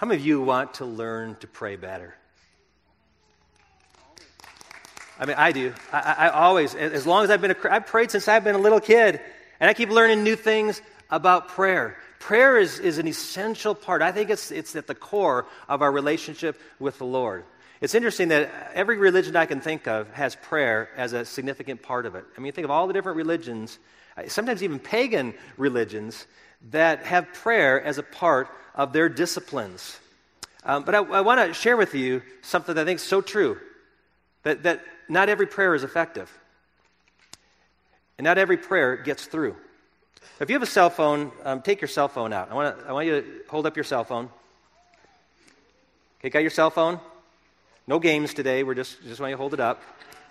How many of you want to learn to pray better? I mean, I do. I, I, always, as long as I've been, a, I've prayed since I've been a little kid, and I keep learning new things about prayer. Prayer is, is an essential part. I think it's, it's at the core of our relationship with the Lord. It's interesting that every religion I can think of has prayer as a significant part of it. I mean, think of all the different religions, uh, sometimes even pagan religions, that have prayer as a part of their disciplines. Um, but I, I want to share with you something that I think is so true that, that not every prayer is effective. And not every prayer gets through. If you have a cell phone, um, take your cell phone out. I want, I want you to hold up your cell phone. Okay, got your cell phone? No games today. We're just, just want you to hold it up.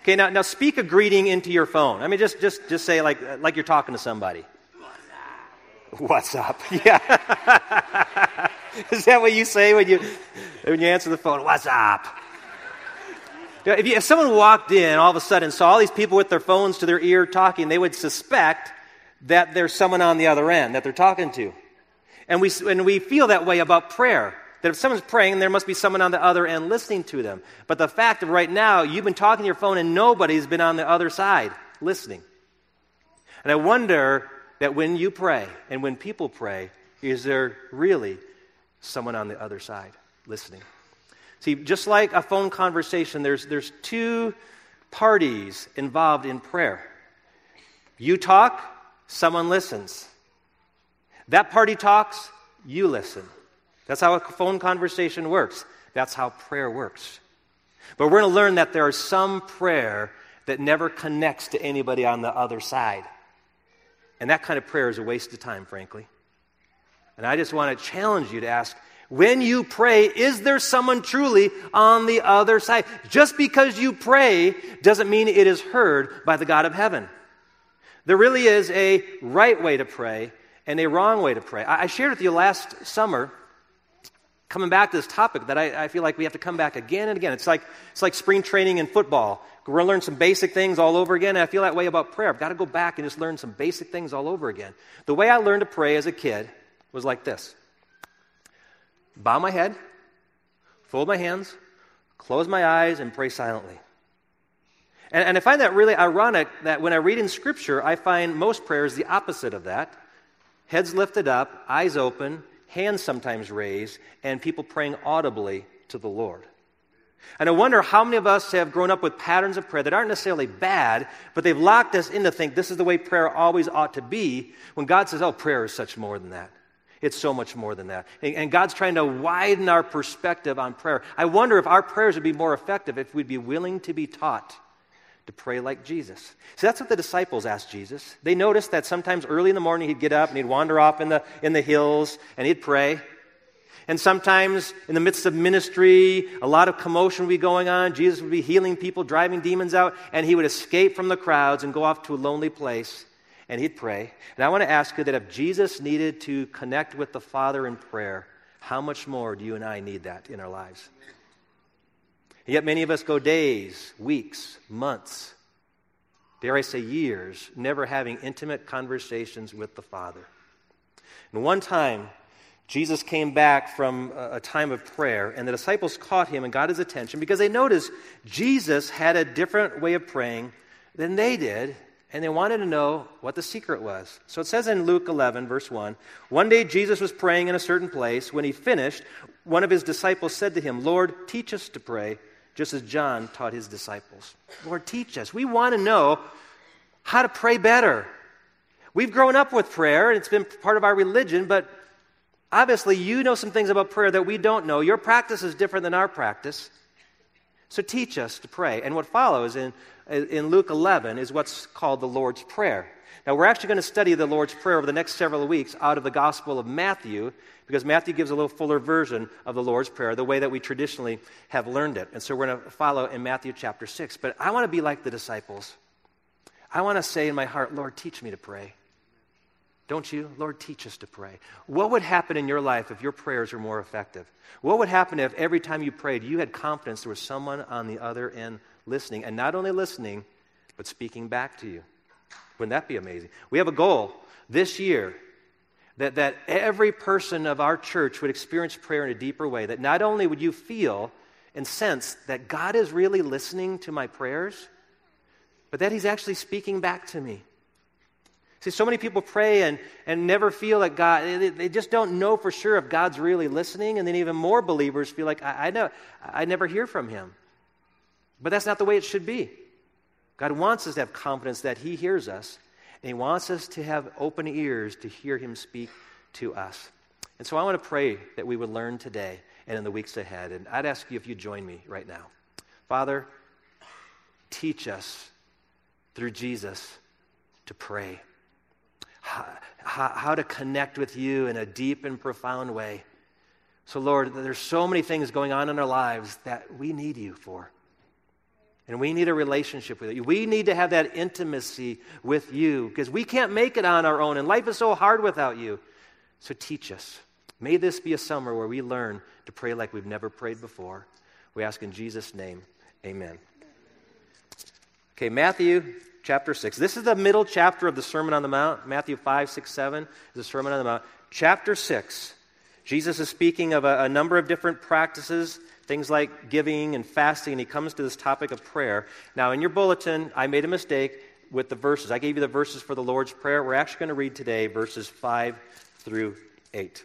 Okay, now, now speak a greeting into your phone. I mean, just, just, just say like, like you're talking to somebody. What's up? Yeah. Is that what you say when you, when you answer the phone? What's up? If, you, if someone walked in all of a sudden saw all these people with their phones to their ear talking, they would suspect that there's someone on the other end that they're talking to. And we, and we feel that way about prayer. That if someone's praying, there must be someone on the other end listening to them. But the fact that right now you've been talking to your phone and nobody's been on the other side listening. And I wonder that when you pray and when people pray, is there really someone on the other side listening? See, just like a phone conversation, there's, there's two parties involved in prayer. You talk, someone listens. That party talks, you listen. That's how a phone conversation works. That's how prayer works. But we're going to learn that there is some prayer that never connects to anybody on the other side. And that kind of prayer is a waste of time, frankly. And I just want to challenge you to ask when you pray, is there someone truly on the other side? Just because you pray doesn't mean it is heard by the God of heaven. There really is a right way to pray and a wrong way to pray. I shared with you last summer, coming back to this topic, that I, I feel like we have to come back again and again. It's like, it's like spring training in football. We're going to learn some basic things all over again. I feel that way about prayer. I've got to go back and just learn some basic things all over again. The way I learned to pray as a kid was like this bow my head, fold my hands, close my eyes, and pray silently. And, and I find that really ironic that when I read in Scripture, I find most prayers the opposite of that heads lifted up, eyes open, hands sometimes raised, and people praying audibly to the Lord. And I wonder how many of us have grown up with patterns of prayer that aren't necessarily bad, but they've locked us into think this is the way prayer always ought to be, when God says, oh, prayer is such more than that. It's so much more than that. And God's trying to widen our perspective on prayer. I wonder if our prayers would be more effective if we'd be willing to be taught to pray like Jesus. See, that's what the disciples asked Jesus. They noticed that sometimes early in the morning he'd get up and he'd wander off in the, in the hills and he'd pray. And sometimes in the midst of ministry, a lot of commotion would be going on. Jesus would be healing people, driving demons out, and he would escape from the crowds and go off to a lonely place and he'd pray. And I want to ask you that if Jesus needed to connect with the Father in prayer, how much more do you and I need that in our lives? And yet, many of us go days, weeks, months, dare I say years, never having intimate conversations with the Father. And one time, Jesus came back from a time of prayer, and the disciples caught him and got his attention because they noticed Jesus had a different way of praying than they did and they wanted to know what the secret was. So it says in Luke 11, verse 1 One day Jesus was praying in a certain place. When he finished, one of his disciples said to him, Lord, teach us to pray, just as John taught his disciples. Lord, teach us. We want to know how to pray better. We've grown up with prayer, and it's been part of our religion, but obviously you know some things about prayer that we don't know. Your practice is different than our practice. So teach us to pray. And what follows in, in Luke 11 is what's called the Lord's Prayer. Now, we're actually going to study the Lord's Prayer over the next several weeks out of the Gospel of Matthew, because Matthew gives a little fuller version of the Lord's Prayer, the way that we traditionally have learned it. And so we're going to follow in Matthew chapter 6. But I want to be like the disciples. I want to say in my heart, Lord, teach me to pray. Don't you? Lord, teach us to pray. What would happen in your life if your prayers were more effective? What would happen if every time you prayed, you had confidence there was someone on the other end listening, and not only listening, but speaking back to you? Wouldn't that be amazing? We have a goal this year that, that every person of our church would experience prayer in a deeper way. That not only would you feel and sense that God is really listening to my prayers, but that He's actually speaking back to me. See, so many people pray and, and never feel like God, they, they just don't know for sure if God's really listening. And then even more believers feel like, I, I, know, I never hear from Him. But that's not the way it should be. God wants us to have confidence that He hears us, and He wants us to have open ears to hear Him speak to us. And so I want to pray that we would learn today and in the weeks ahead. And I'd ask you if you join me right now. Father, teach us through Jesus to pray how, how to connect with you in a deep and profound way. So, Lord, there's so many things going on in our lives that we need you for. And we need a relationship with you. We need to have that intimacy with you because we can't make it on our own, and life is so hard without you. So teach us. May this be a summer where we learn to pray like we've never prayed before. We ask in Jesus' name, amen. Okay, Matthew chapter 6. This is the middle chapter of the Sermon on the Mount. Matthew 5, 6, 7 is the Sermon on the Mount. Chapter 6. Jesus is speaking of a, a number of different practices, things like giving and fasting, and he comes to this topic of prayer. Now, in your bulletin, I made a mistake with the verses. I gave you the verses for the Lord's Prayer. We're actually going to read today verses 5 through 8.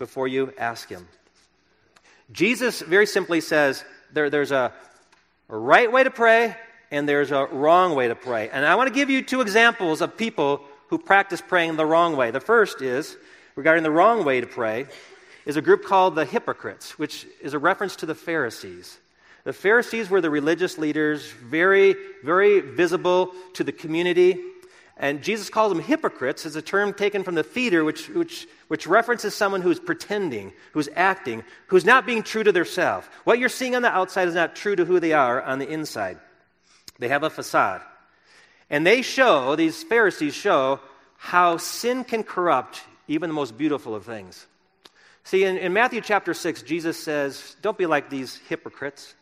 before you ask Him. Jesus very simply says there, there's a, a right way to pray and there's a wrong way to pray. And I want to give you two examples of people who practice praying the wrong way. The first is regarding the wrong way to pray is a group called the hypocrites, which is a reference to the Pharisees. The Pharisees were the religious leaders, very, very visible to the community. And Jesus calls them hypocrites as a term taken from the theater, which, which, which references someone who's pretending, who's acting, who's not being true to themselves. What you're seeing on the outside is not true to who they are on the inside. They have a facade. And they show, these Pharisees show, how sin can corrupt even the most beautiful of things. See, in, in Matthew chapter 6, Jesus says, Don't be like these hypocrites.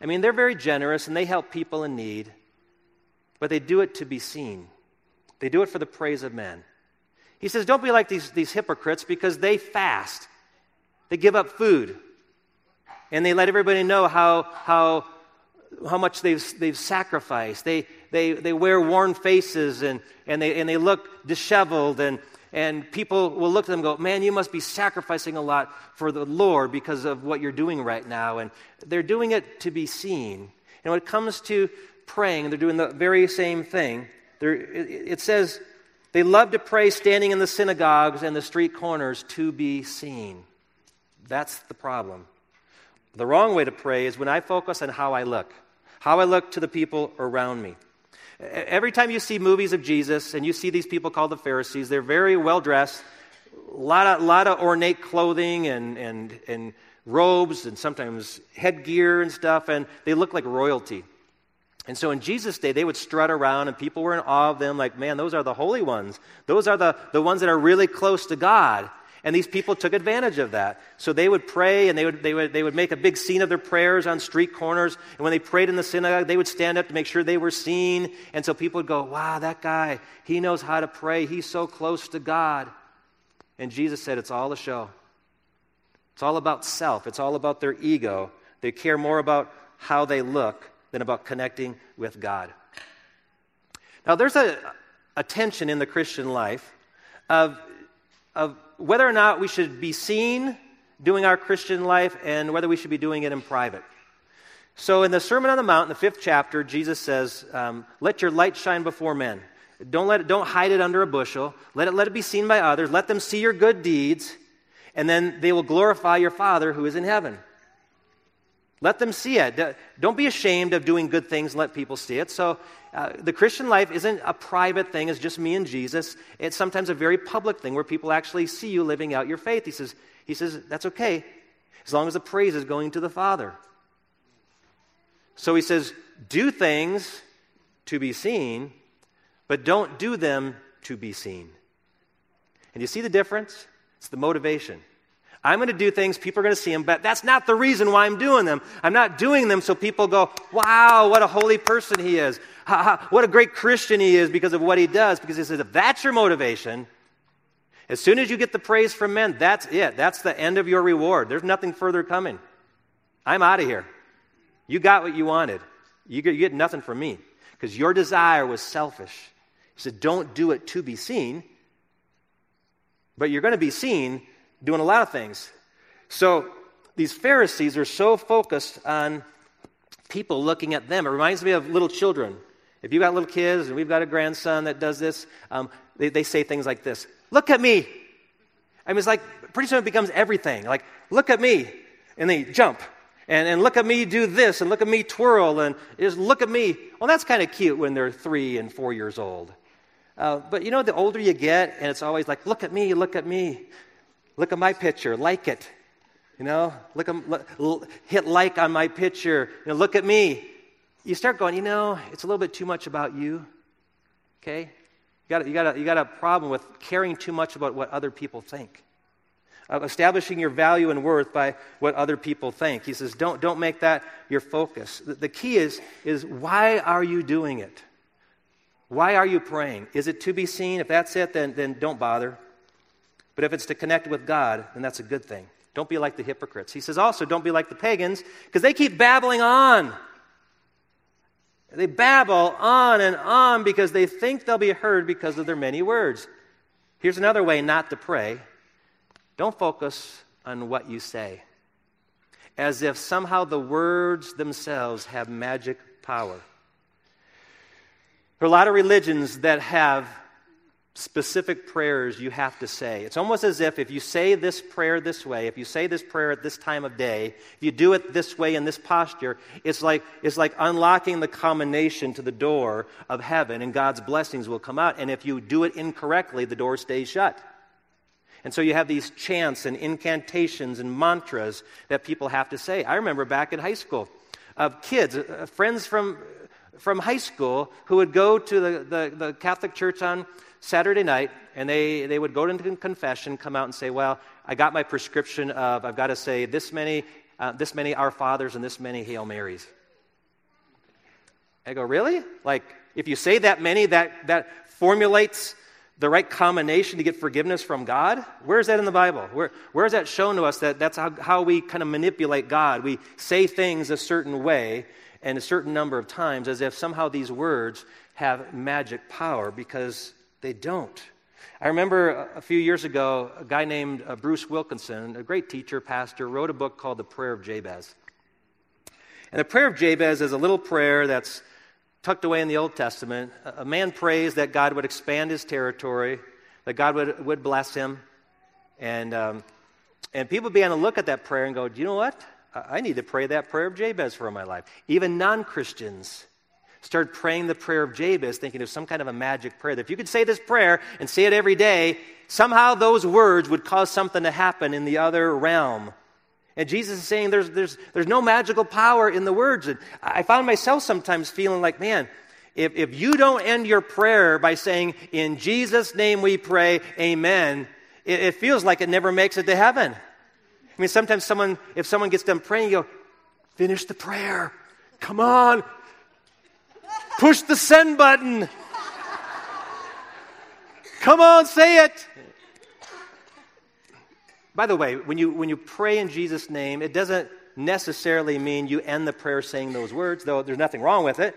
I mean, they're very generous and they help people in need, but they do it to be seen. They do it for the praise of men. He says, Don't be like these, these hypocrites because they fast, they give up food, and they let everybody know how, how, how much they've, they've sacrificed. They, they, they wear worn faces and, and, they, and they look disheveled, and, and people will look at them and go, Man, you must be sacrificing a lot for the Lord because of what you're doing right now. And they're doing it to be seen. And when it comes to praying, they're doing the very same thing. There, it says they love to pray standing in the synagogues and the street corners to be seen. That's the problem. The wrong way to pray is when I focus on how I look, how I look to the people around me. Every time you see movies of Jesus and you see these people called the Pharisees, they're very well dressed, a lot of, lot of ornate clothing and, and, and robes and sometimes headgear and stuff, and they look like royalty. And so in Jesus' day, they would strut around and people were in awe of them, like, man, those are the holy ones. Those are the, the ones that are really close to God. And these people took advantage of that. So they would pray and they would, they, would, they would make a big scene of their prayers on street corners. And when they prayed in the synagogue, they would stand up to make sure they were seen. And so people would go, wow, that guy, he knows how to pray. He's so close to God. And Jesus said, it's all a show. It's all about self, it's all about their ego. They care more about how they look than about connecting with God. Now, there's a, a tension in the Christian life of, of whether or not we should be seen doing our Christian life and whether we should be doing it in private. So, in the Sermon on the Mount, in the fifth chapter, Jesus says, um, Let your light shine before men. Don't, let it, don't hide it under a bushel. Let it, let it be seen by others. Let them see your good deeds, and then they will glorify your Father who is in heaven. Let them see it. Don't be ashamed of doing good things and let people see it. So, uh, the Christian life isn't a private thing, it's just me and Jesus. It's sometimes a very public thing where people actually see you living out your faith. He says, he says That's okay, as long as the praise is going to the Father. So, he says, Do things to be seen, but don't do them to be seen. And you see the difference? It's the motivation. I'm going to do things, people are going to see them, but that's not the reason why I'm doing them. I'm not doing them so people go, wow, what a holy person he is. Ha, ha, what a great Christian he is because of what he does. Because he says, if that's your motivation, as soon as you get the praise from men, that's it. That's the end of your reward. There's nothing further coming. I'm out of here. You got what you wanted. You get, you get nothing from me because your desire was selfish. He said, don't do it to be seen, but you're going to be seen doing a lot of things. So these Pharisees are so focused on people looking at them. It reminds me of little children. If you've got little kids, and we've got a grandson that does this, um, they, they say things like this Look at me. I mean, it's like pretty soon it becomes everything. Like, look at me. And they jump. And, and look at me do this, and look at me twirl, and just look at me. Well, that's kind of cute when they're three and four years old. Uh, but you know, the older you get, and it's always like, look at me, look at me. Look at my picture, like it. You know, look, look hit like on my picture. You know, look at me. You start going, you know, it's a little bit too much about you. Okay? You got, you, got a, you got a problem with caring too much about what other people think. Uh, establishing your value and worth by what other people think. He says, don't, don't make that your focus. The, the key is, is why are you doing it? Why are you praying? Is it to be seen? If that's it, then, then don't bother. But if it's to connect with God, then that's a good thing. Don't be like the hypocrites. He says also, don't be like the pagans, because they keep babbling on. They babble on and on because they think they'll be heard because of their many words. Here's another way not to pray don't focus on what you say, as if somehow the words themselves have magic power. There are a lot of religions that have specific prayers you have to say. It's almost as if if you say this prayer this way, if you say this prayer at this time of day, if you do it this way in this posture, it's like, it's like unlocking the combination to the door of heaven and God's blessings will come out. And if you do it incorrectly, the door stays shut. And so you have these chants and incantations and mantras that people have to say. I remember back in high school, of kids, uh, friends from, from high school who would go to the, the, the Catholic Church on Saturday night, and they, they would go into confession, come out and say, Well, I got my prescription of, I've got to say this many, uh, this many Our Fathers and this many Hail Marys. I go, Really? Like, if you say that many, that, that formulates the right combination to get forgiveness from God? Where is that in the Bible? Where, where is that shown to us that that's how, how we kind of manipulate God? We say things a certain way and a certain number of times as if somehow these words have magic power because they don't. I remember a few years ago, a guy named uh, Bruce Wilkinson, a great teacher, pastor, wrote a book called The Prayer of Jabez. And the Prayer of Jabez is a little prayer that's tucked away in the Old Testament. A man prays that God would expand his territory, that God would, would bless him. And, um, and people began to look at that prayer and go, Do you know what? I need to pray that prayer of Jabez for my life. Even non Christians started praying the prayer of Jabez, thinking of some kind of a magic prayer. That if you could say this prayer and say it every day, somehow those words would cause something to happen in the other realm. And Jesus is saying there's, there's, there's no magical power in the words. And I found myself sometimes feeling like, man, if, if you don't end your prayer by saying, In Jesus' name we pray, amen, it, it feels like it never makes it to heaven. I mean, sometimes someone, if someone gets done praying, you go, finish the prayer. Come on, Push the send button. Come on, say it. By the way, when you, when you pray in Jesus' name, it doesn't necessarily mean you end the prayer saying those words, though there's nothing wrong with it.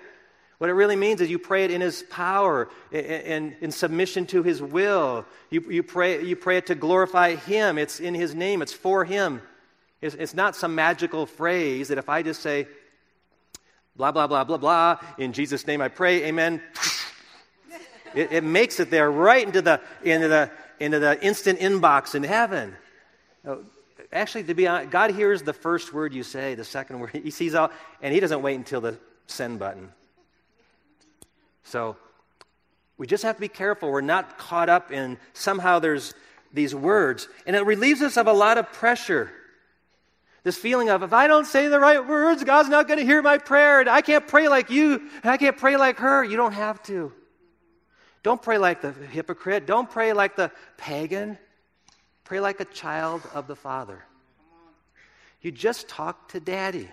What it really means is you pray it in His power, in, in submission to His will. You, you, pray, you pray it to glorify Him. It's in His name, it's for Him. It's, it's not some magical phrase that if I just say, blah, blah, blah, blah, blah. In Jesus' name I pray, amen. It, it, makes it there right into the, into, the, into the instant inbox in heaven. actually, to be honest, God hears the first word you say, the second word. He sees all, and He doesn't wait until the send button. So we just have to be careful. We're not caught up in somehow there's these words. And it relieves us of a lot of pressure. This feeling of, if I don't say the right words, God's not going to hear my prayer. And I can't pray like you, and I can't pray like her. You don't have to. Don't pray like the hypocrite. Don't pray like the pagan. Pray like a child of the Father. You just talk to Daddy.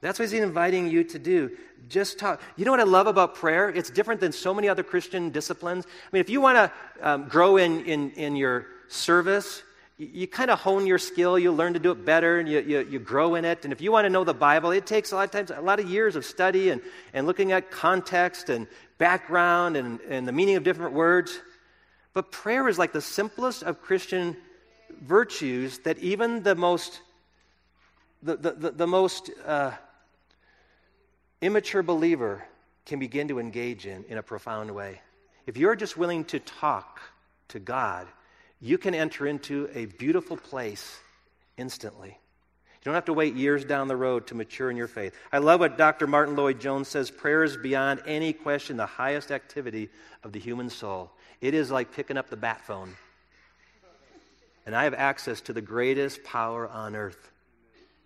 That's what he's inviting you to do. Just talk. You know what I love about prayer? It's different than so many other Christian disciplines. I mean, if you want to um, grow in, in, in your service, you, kind of hone your skill, you learn to do it better, and you, you, you grow in it. And if you want to know the Bible, it takes a lot of times a lot of years of study and, and looking at context and background and, and the meaning of different words. But prayer is like the simplest of Christian virtues that even the most the, the, the, the most uh, immature believer can begin to engage in in a profound way. If you're just willing to talk to God, you can enter into a beautiful place instantly. You don't have to wait years down the road to mature in your faith. I love what Dr. Martyn Lloyd-Jones says prayer is beyond any question the highest activity of the human soul. It is like picking up the bat phone. And I have access to the greatest power on earth.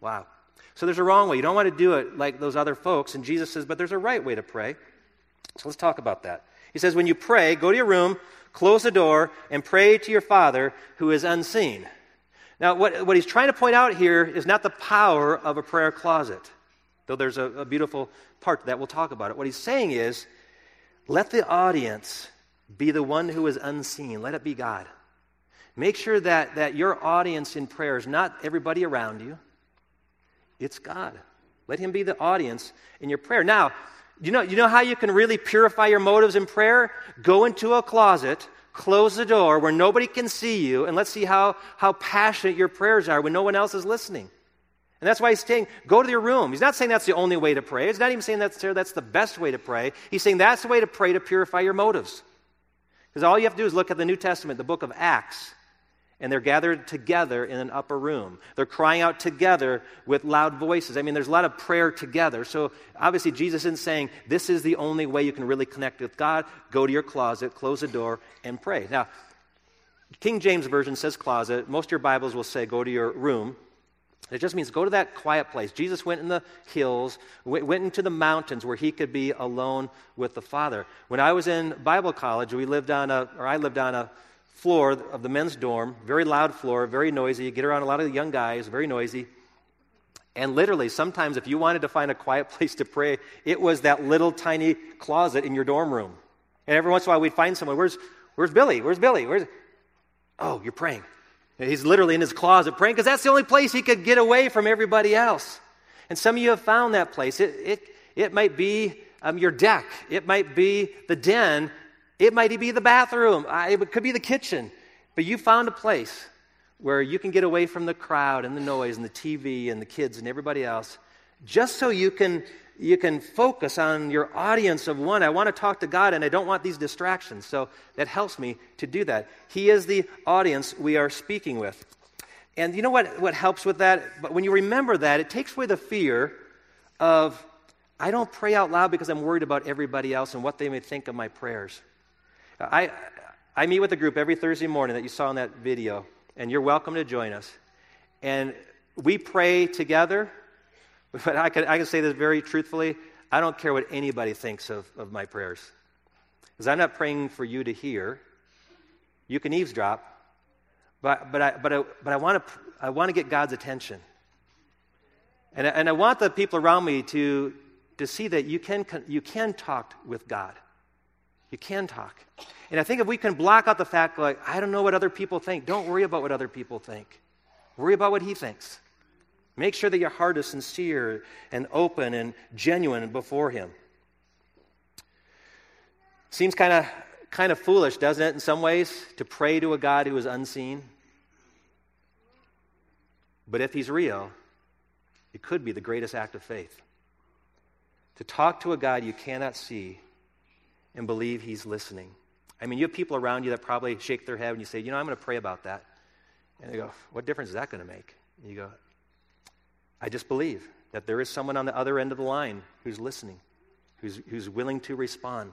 Wow. So there's a wrong way. You don't want to do it like those other folks. And Jesus says, but there's a right way to pray. So let's talk about that. He says, when you pray, go to your room, close the door, and pray to your Father who is unseen. Now, what, what he's trying to point out here is not the power of a prayer closet, though there's a, a beautiful part that we'll talk about it. What he's saying is, let the audience be the one who is unseen. Let it be God. Make sure that, that your audience in prayer is not everybody around you. It's God. Let Him be the audience in your prayer. Now, you know, you know how you can really purify your motives in prayer? Go into a closet, close the door where nobody can see you, and let's see how, how passionate your prayers are when no one else is listening. And that's why he's saying, go to your room. He's not saying that's the only way to pray. He's not even saying that's, that's the best way to pray. He's saying that's the way to pray to purify your motives. Because all you have to do is look at the New Testament, the book of Acts and they're gathered together in an upper room. They're crying out together with loud voices. I mean, there's a lot of prayer together. So obviously, Jesus isn't saying this is the only way you can really connect with God. Go to your closet, close the door, and pray. Now, King James Version says closet. Most of your Bibles will say go to your room. It just means go to that quiet place. Jesus went in the hills, went into the mountains where he could be alone with the Father. When I was in Bible college, we lived on a, or I lived on a floor of the men's dorm, very loud floor, very noisy. You get around a lot of young guys, very noisy. And literally, sometimes if you wanted to find a quiet place to pray, it was that little tiny closet in your dorm room. And every once in a while, we'd find someone. Where's, where's Billy? Where's Billy? Where's... Oh, you're praying. He's literally in his closet praying because that's the only place he could get away from everybody else. And some of you have found that place. It, it, it might be um, your deck, it might be the den, it might be the bathroom, it could be the kitchen. But you found a place where you can get away from the crowd and the noise and the TV and the kids and everybody else just so you can you can focus on your audience of one. I want to talk to God and I don't want these distractions. So that helps me to do that. He is the audience we are speaking with. And you know what, what helps with that? But when you remember that, it takes away the fear of, I don't pray out loud because I'm worried about everybody else and what they may think of my prayers. I, I meet with a group every Thursday morning that you saw in that video, and you're welcome to join us. And we pray together, but I can, I can say this very truthfully I don't care what anybody thinks of, of my prayers. Because I'm not praying for you to hear. You can eavesdrop, but, but, I, but, I, but I, want to, I want to get God's attention. And, and I want the people around me to, to see that you can, you can talk with God. You can talk. And I think if we can block out the fact, like, I don't know what other people think, don't worry about what other people think. Worry about what He thinks. Make sure that your heart is sincere and open and genuine before Him. Seems kind of kind of foolish, doesn't it, in some ways, to pray to a God who is unseen? But if He's real, it could be the greatest act of faith. To talk to a God you cannot see and believe He's listening. I mean, you have people around you that probably shake their head and you say, you know, I'm going to pray about that. And they go, What difference is that going to make? And you go, I just believe that there is someone on the other end of the line who's listening, who's, who's willing to respond.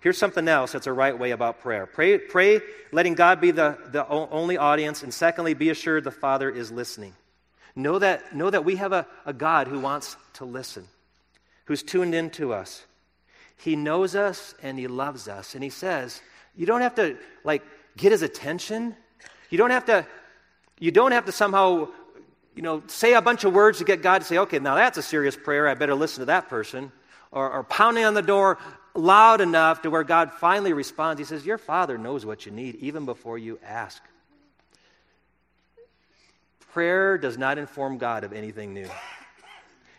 Here's something else that's a right way about prayer pray, pray letting God be the, the only audience, and secondly, be assured the Father is listening. Know that, know that we have a, a God who wants to listen, who's tuned into us. He knows us and He loves us. And He says, you don't have to, like, get His attention. You don't have to, you don't have to somehow, you know, say a bunch of words to get God to say, okay, now that's a serious prayer. I better listen to that person. Or, or pounding on the door, loud enough to where God finally responds. He says, Your Father knows what you need even before you ask. Prayer does not inform God of anything new.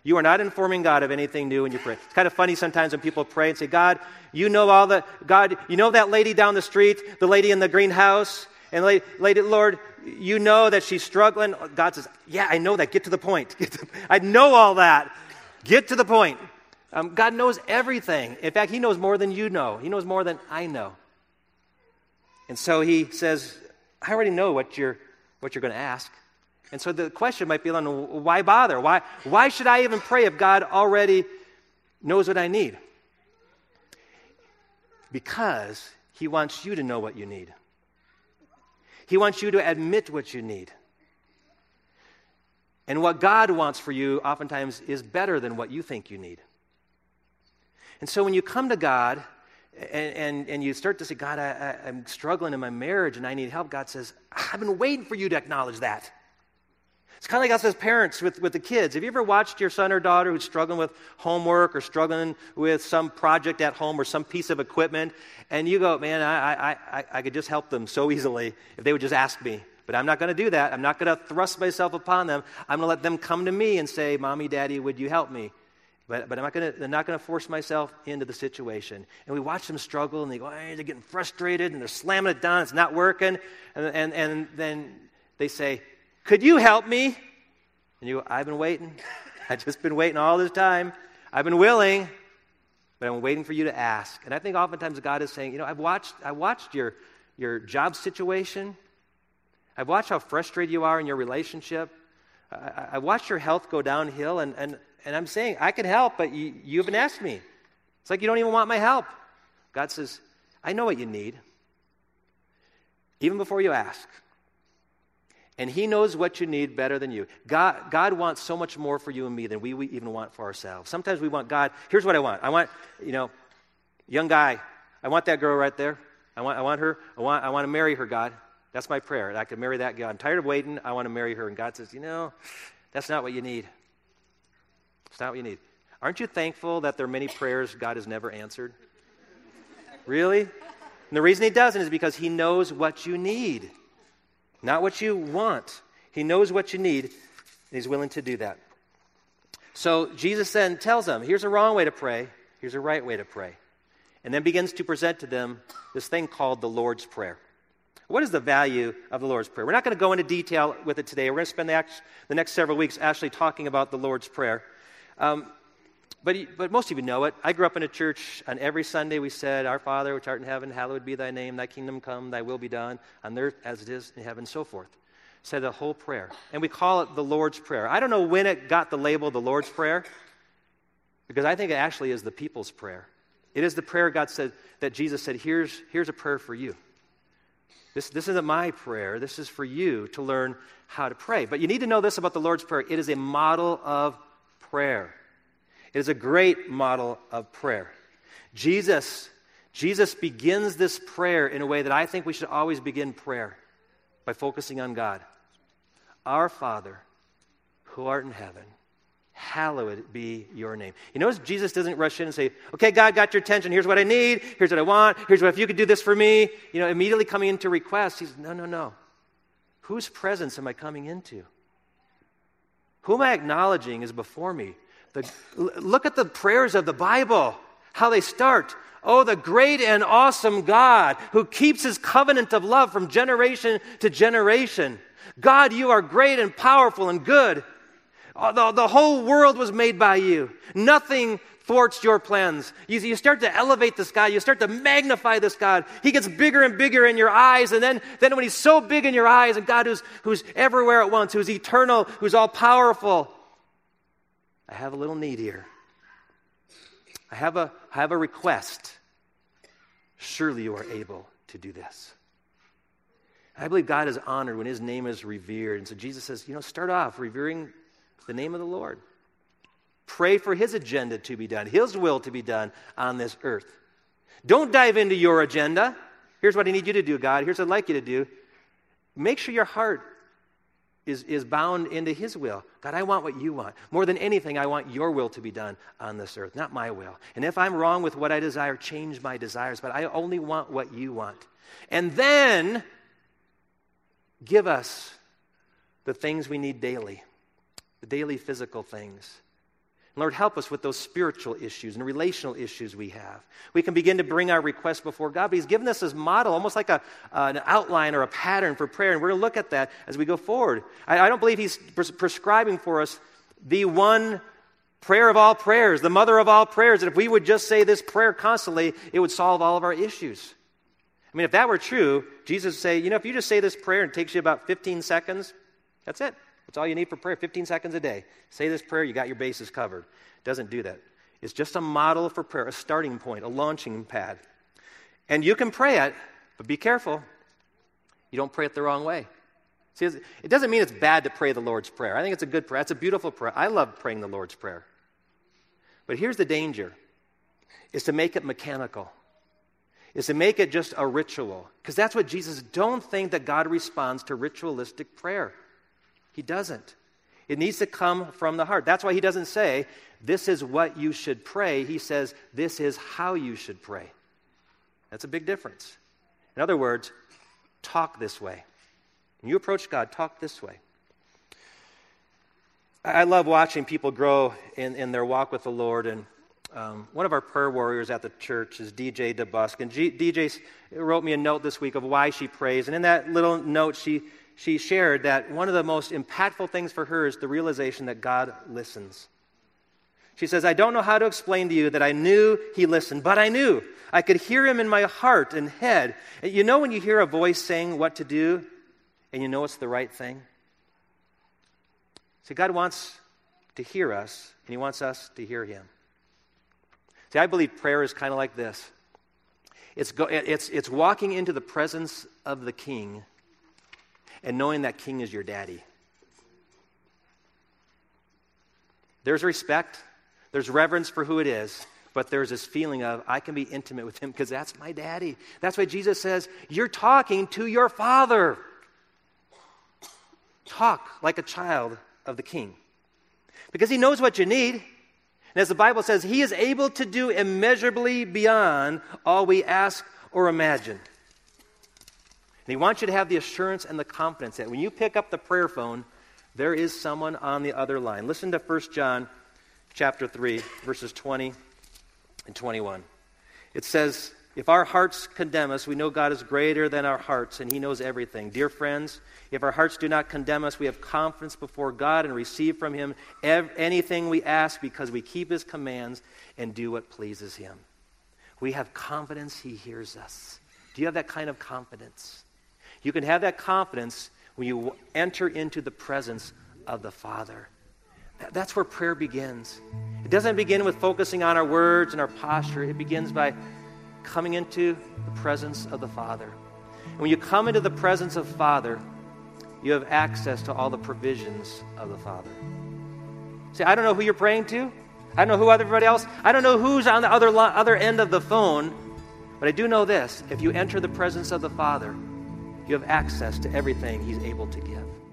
You are not informing God of anything new when you pray. It's kind of funny sometimes when people pray and say, God, you know all the, God, you know that lady down the street, the lady in the greenhouse, and lady, Lord, you know that she's struggling. God says, Yeah, I know that. Get to the point. To, I know all that. Get to the point. Um, God knows everything. In fact, He knows more than you know, He knows more than I know. And so He says, I already know what you're, what you're going to ask. And so the question might be, why bother? Why, why should I even pray if God already knows what I need? Because He wants you to know what you need. He wants you to admit what you need. And what God wants for you oftentimes is better than what you think you need. And so when you come to God and, and, and you start to say, God, I, I, I'm struggling in my marriage and I need help, God says, I've been waiting for you to acknowledge that. It's kind of like us as parents with, with the kids. Have you ever watched your son or daughter who's struggling with homework or struggling with some project at home or some piece of equipment, and you go, man, I, I, I, I could just help them so easily if they would just ask me. But I'm not going to do that. I'm not going to thrust myself upon them. I'm going to let them come to me and say, Mommy, Daddy, would you help me? But, but I'm not going to, I'm not going to force myself into the situation. And we watch them struggle, and they go, hey, they're getting frustrated, and they're slamming it down, it's not working. And, and, and then they say, Could you help me? And you go, I've been waiting. I've just been waiting all this time. I've been willing, but I'm waiting for you to ask. And I think oftentimes God is saying, You know, I've watched, I watched your, your job situation, I've watched how frustrated you are in your relationship. I, I watched your health go downhill, and, and and I'm saying, I can help, but you, you haven't asked me. It's like you don't even want my help. God says, I know what you need, even before you ask. And He knows what you need better than you. God, God wants so much more for you and me than we, we even want for ourselves. Sometimes we want God, here's what I want. I want, you know, young guy, I want that girl right there. I want, I want her, I want, I want to marry her, God. That's my prayer. I can marry that girl. I'm tired of waiting. I want to marry her. And God says, you know, that's not what you need. It's not what you need. Aren't you thankful that there are many prayers God has never answered? Really? And the reason He doesn't is because He knows what you need, not what you want. He knows what you need, and He's willing to do that. So Jesus then tells them here's a wrong way to pray, here's a right way to pray. And then begins to present to them this thing called the Lord's Prayer. What is the value of the Lord's Prayer? We're not going to go into detail with it today. We're going to spend the, next several weeks actually talking about the Lord's Prayer. Um, but, but most of you know it. I grew up in a church, and every Sunday we said, Our Father, which art in heaven, hallowed be thy name, thy kingdom come, thy will be done, on earth as it is in heaven, so forth. Said the whole prayer. And we call it the Lord's Prayer. I don't know when it got the label the Lord's Prayer, because I think it actually is the people's prayer. It is the prayer God said, that Jesus said, Here's, here's a prayer for you. This, this isn't my prayer. This is for you to learn how to pray. But you need to know this about the Lord's Prayer it is a model of prayer. It is a great model of prayer. Jesus, Jesus begins this prayer in a way that I think we should always begin prayer by focusing on God. Our Father, who art in heaven, hallowed be your name. You notice Jesus doesn't rush in and say, okay, God got your attention. Here's what I need. Here's what I want. Here's what, if you could do this for me. You know, immediately coming into request, he's, no, no, no. Whose presence am I coming into? Who am I acknowledging is before me? The, look at the prayers of the Bible, how they start. Oh, the great and awesome God who keeps his covenant of love from generation to generation. God, you are great and powerful and good. Oh, the, the whole world was made by you. Nothing thwarts your plans. You, you start to elevate this God. You start to magnify this God. He gets bigger and bigger in your eyes. And then, then when he's so big in your eyes, and God who's, who's everywhere at once, who's eternal, who's all powerful, I have a little need here. I have a, I have a request. Surely you are able to do this. I believe God is honored when his name is revered. And so Jesus says, you know, start off revering the name of the Lord. Pray for his agenda to be done, his will to be done on this earth. Don't dive into your agenda. Here's what I need you to do, God. Here's what I'd like you to do. Make sure your heart is, is bound into his will. God, I want what you want. More than anything, I want your will to be done on this earth, not my will. And if I'm wrong with what I desire, change my desires. But I only want what you want. And then give us the things we need daily, the daily physical things. Lord, help us with those spiritual issues and relational issues we have. We can begin to bring our requests before God, but He's given us this model, almost like a, uh, an outline or a pattern for prayer, and we're going to look at that as we go forward. I, I don't believe He's pres- prescribing for us the one prayer of all prayers, the mother of all prayers, that if we would just say this prayer constantly, it would solve all of our issues. I mean, if that were true, Jesus would say, you know, if you just say this prayer and it takes you about 15 seconds, that's it. That's all you need for prayer 15 seconds a day. Say this prayer, you got your bases covered. It doesn't do that. It's just a model for prayer, a starting point, a launching pad. And you can pray it, but be careful. You don't pray it the wrong way. See, it doesn't mean it's bad to pray the Lord's Prayer. I think it's a good prayer. It's a beautiful prayer. I love praying the Lord's Prayer. But here's the danger is to make it mechanical. Is to make it just a ritual. Because that's what Jesus don't think that God responds to ritualistic prayer. He doesn't. It needs to come from the heart. That's why he doesn't say, This is what you should pray. He says, This is how you should pray. That's a big difference. In other words, talk this way. When you approach God, talk this way. I love watching people grow in, in their walk with the Lord. And um, one of our prayer warriors at the church is DJ DeBusk. And G- DJ wrote me a note this week of why she prays. And in that little note, she she shared that one of the most impactful things for her is the realization that God listens. She says, I don't know how to explain to you that I knew he listened, but I knew. I could hear him in my heart and head. You know when you hear a voice saying what to do and you know it's the right thing? See, God wants to hear us, and he wants us to hear him. See, I believe prayer is kind of like this it's, go, it's, it's walking into the presence of the king and knowing that king is your daddy. There's respect, there's reverence for who it is, but there's this feeling of, I can be intimate with him because that's my daddy. That's why Jesus says, You're talking to your father. Talk like a child of the king because he knows what you need. And as the Bible says, he is able to do immeasurably beyond all we ask or imagine. And he wants you to have the assurance and the confidence that when you pick up the prayer phone, there is someone on the other line. Listen to 1 John chapter 3, verses 20 and 21. It says, If our hearts condemn us, we know God is greater than our hearts, and he knows everything. Dear friends, if our hearts do not condemn us, we have confidence before God and receive from him ev- anything we ask because we keep his commands and do what pleases him. We have confidence he hears us. Do you have that kind of confidence? You can have that confidence when you enter into the presence of the Father. That's where prayer begins. It doesn't begin with focusing on our words and our posture, it begins by coming into the presence of the Father. And when you come into the presence of Father, you have access to all the provisions of the Father. See, I don't know who you're praying to. I don't know who everybody else. I don't know who's on the other, other end of the phone. But I do know this if you enter the presence of the Father, you have access to everything He's able to give.